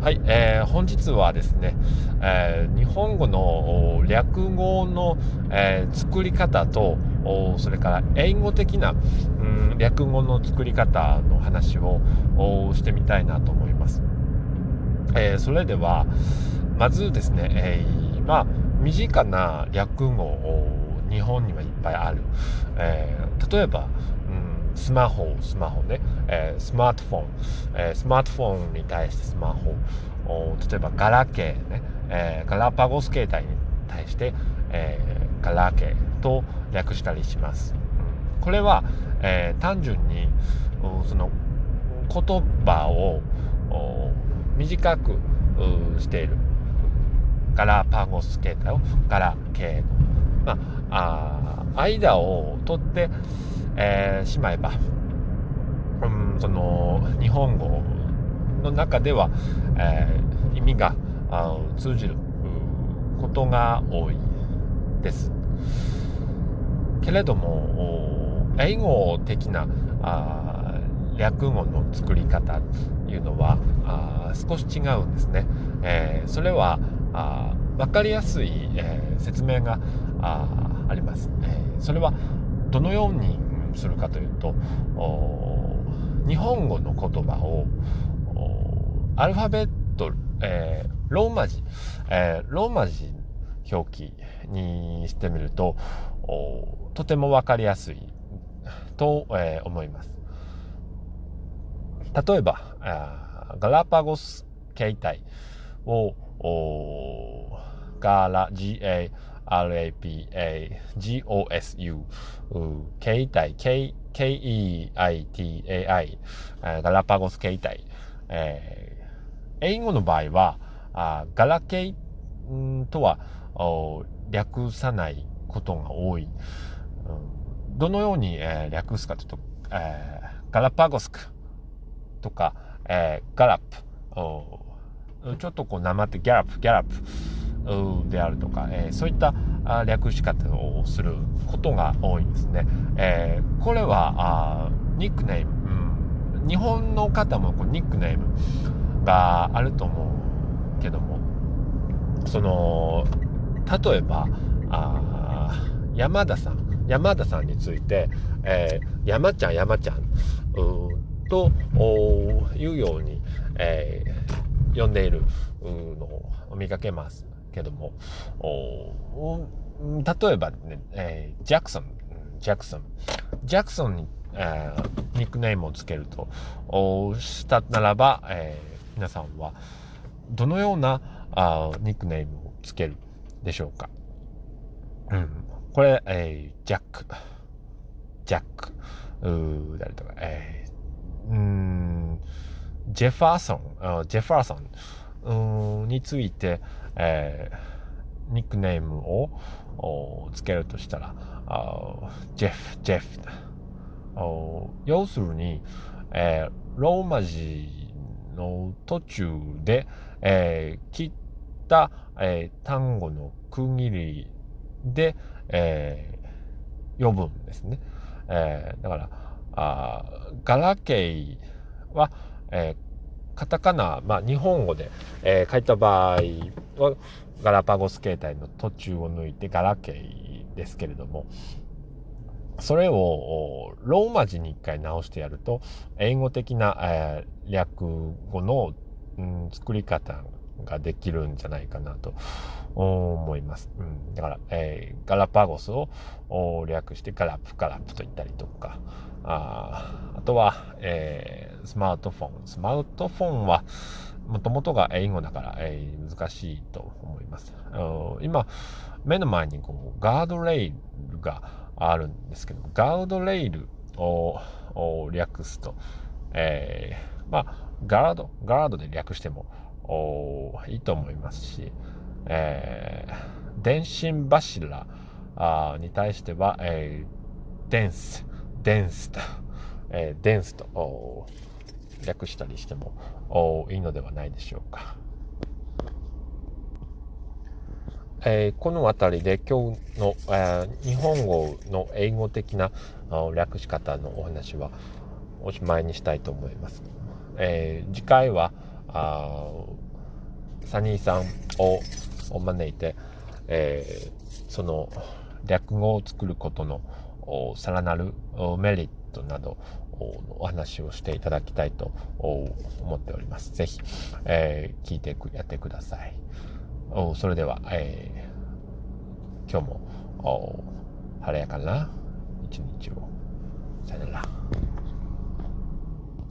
はい、えー、本日はですね、えー、日本語の略語の、えー、作り方とそれから英語的な、うん、略語の作り方の話をしてみたいなと思います。えー、それではまずですね、えー、まあ身近な略語日本にはいっぱいある、えー、例えば、スマホ、スマホね、えー、スマートフォン、えー、スマートフォンに対してスマホ、例えばガラケーね、えー、ガラパゴス携帯に対して、えー、ガラケーと略したりします。これは、えー、単純にその言葉を短くしている。ガラパゴス携帯をガラケーの、まあ、あ間を取って、えー、しまえば、うん、その日本語の中では、えー、意味があ通じることが多いです。けれども英語的なあ略語の作り方というのはあ少し違うんですね。えー、それはあ分かりやすい、えー、説明がああります、えー、それはどのようにするかというと日本語の言葉をアルファベット、えー、ローマ字、えー、ローマ字表記にしてみるととても分かりやすいと、えー、思います。例えばガラパゴス携帯をガラ GA RAPAGOSU 携帯。K KEITAI ガラパゴス携帯、えー、英語の場合はあガラケイとは略さないことが多い、うん、どのように、えー、略すかというと、えー、ガラパゴスクとか、えー、ガラップちょっとこうなまってギャラップギャラップ。であるとか、えー、そういった略し方をすることが多いんですね。えー、これはあニックネーム、うん、日本の方もこうニックネームがあると思うけども。その例えばあ山田さん。山田さんについて、えー、山ちゃん山ちゃん。というように、えー、呼んでいるのを見かけます。けども、例えばね、えー、ジャクソン、ジャクソン、ジャクソンに、えー、ニックネームをつけるとしたならば、えー、皆さんはどのようなあニックネームをつけるでしょうか？うん、これ、えー、ジャック、ジャック、う誰とか、えー、うんジェファーソン、ジェファーソンについて、えー、ニックネームをつけるとしたら、ジェフ、ジェフ。要するに、えー、ローマ字の途中で、えー、切った、えー、単語の区切りで、えー、呼ぶんですね。えー、だからガラケーは、えー、カタカナ、まあ、日本語で、えー、書いた場合はガラパゴス形態の途中を抜いてガラケーですけれどもそれをローマ字に一回直してやると英語的な、えー、略語の、うん、作り方ができるんじゃないかなと思います。うん、だから、えー、ガラパゴスを略してガラップガラップと言ったりとか、ああとは、えー、スマートフォン。スマートフォンはもともとが英語だから、えー、難しいと思います。今、目の前にこうガードレイルがあるんですけど、ガードレイルを略すと、えー、まあ、ガード、ガードで略してもいいと思いますし、えー、電信柱に対しては、えー、デンス、デンスと、えー、デンスと略したりしてもいいのではないでしょうか。えー、この辺りで今日の、えー、日本語の英語的な略し方のお話はおしまいにしたいと思います。えー、次回はあサニーさんを招いて、えー、その略語を作ることのさらなるメリットなどお話をしていただきたいと思っております。ぜひ、えー、聞いてやってください。おそれでは、えー、今日も晴れやかな一日を。さよなら。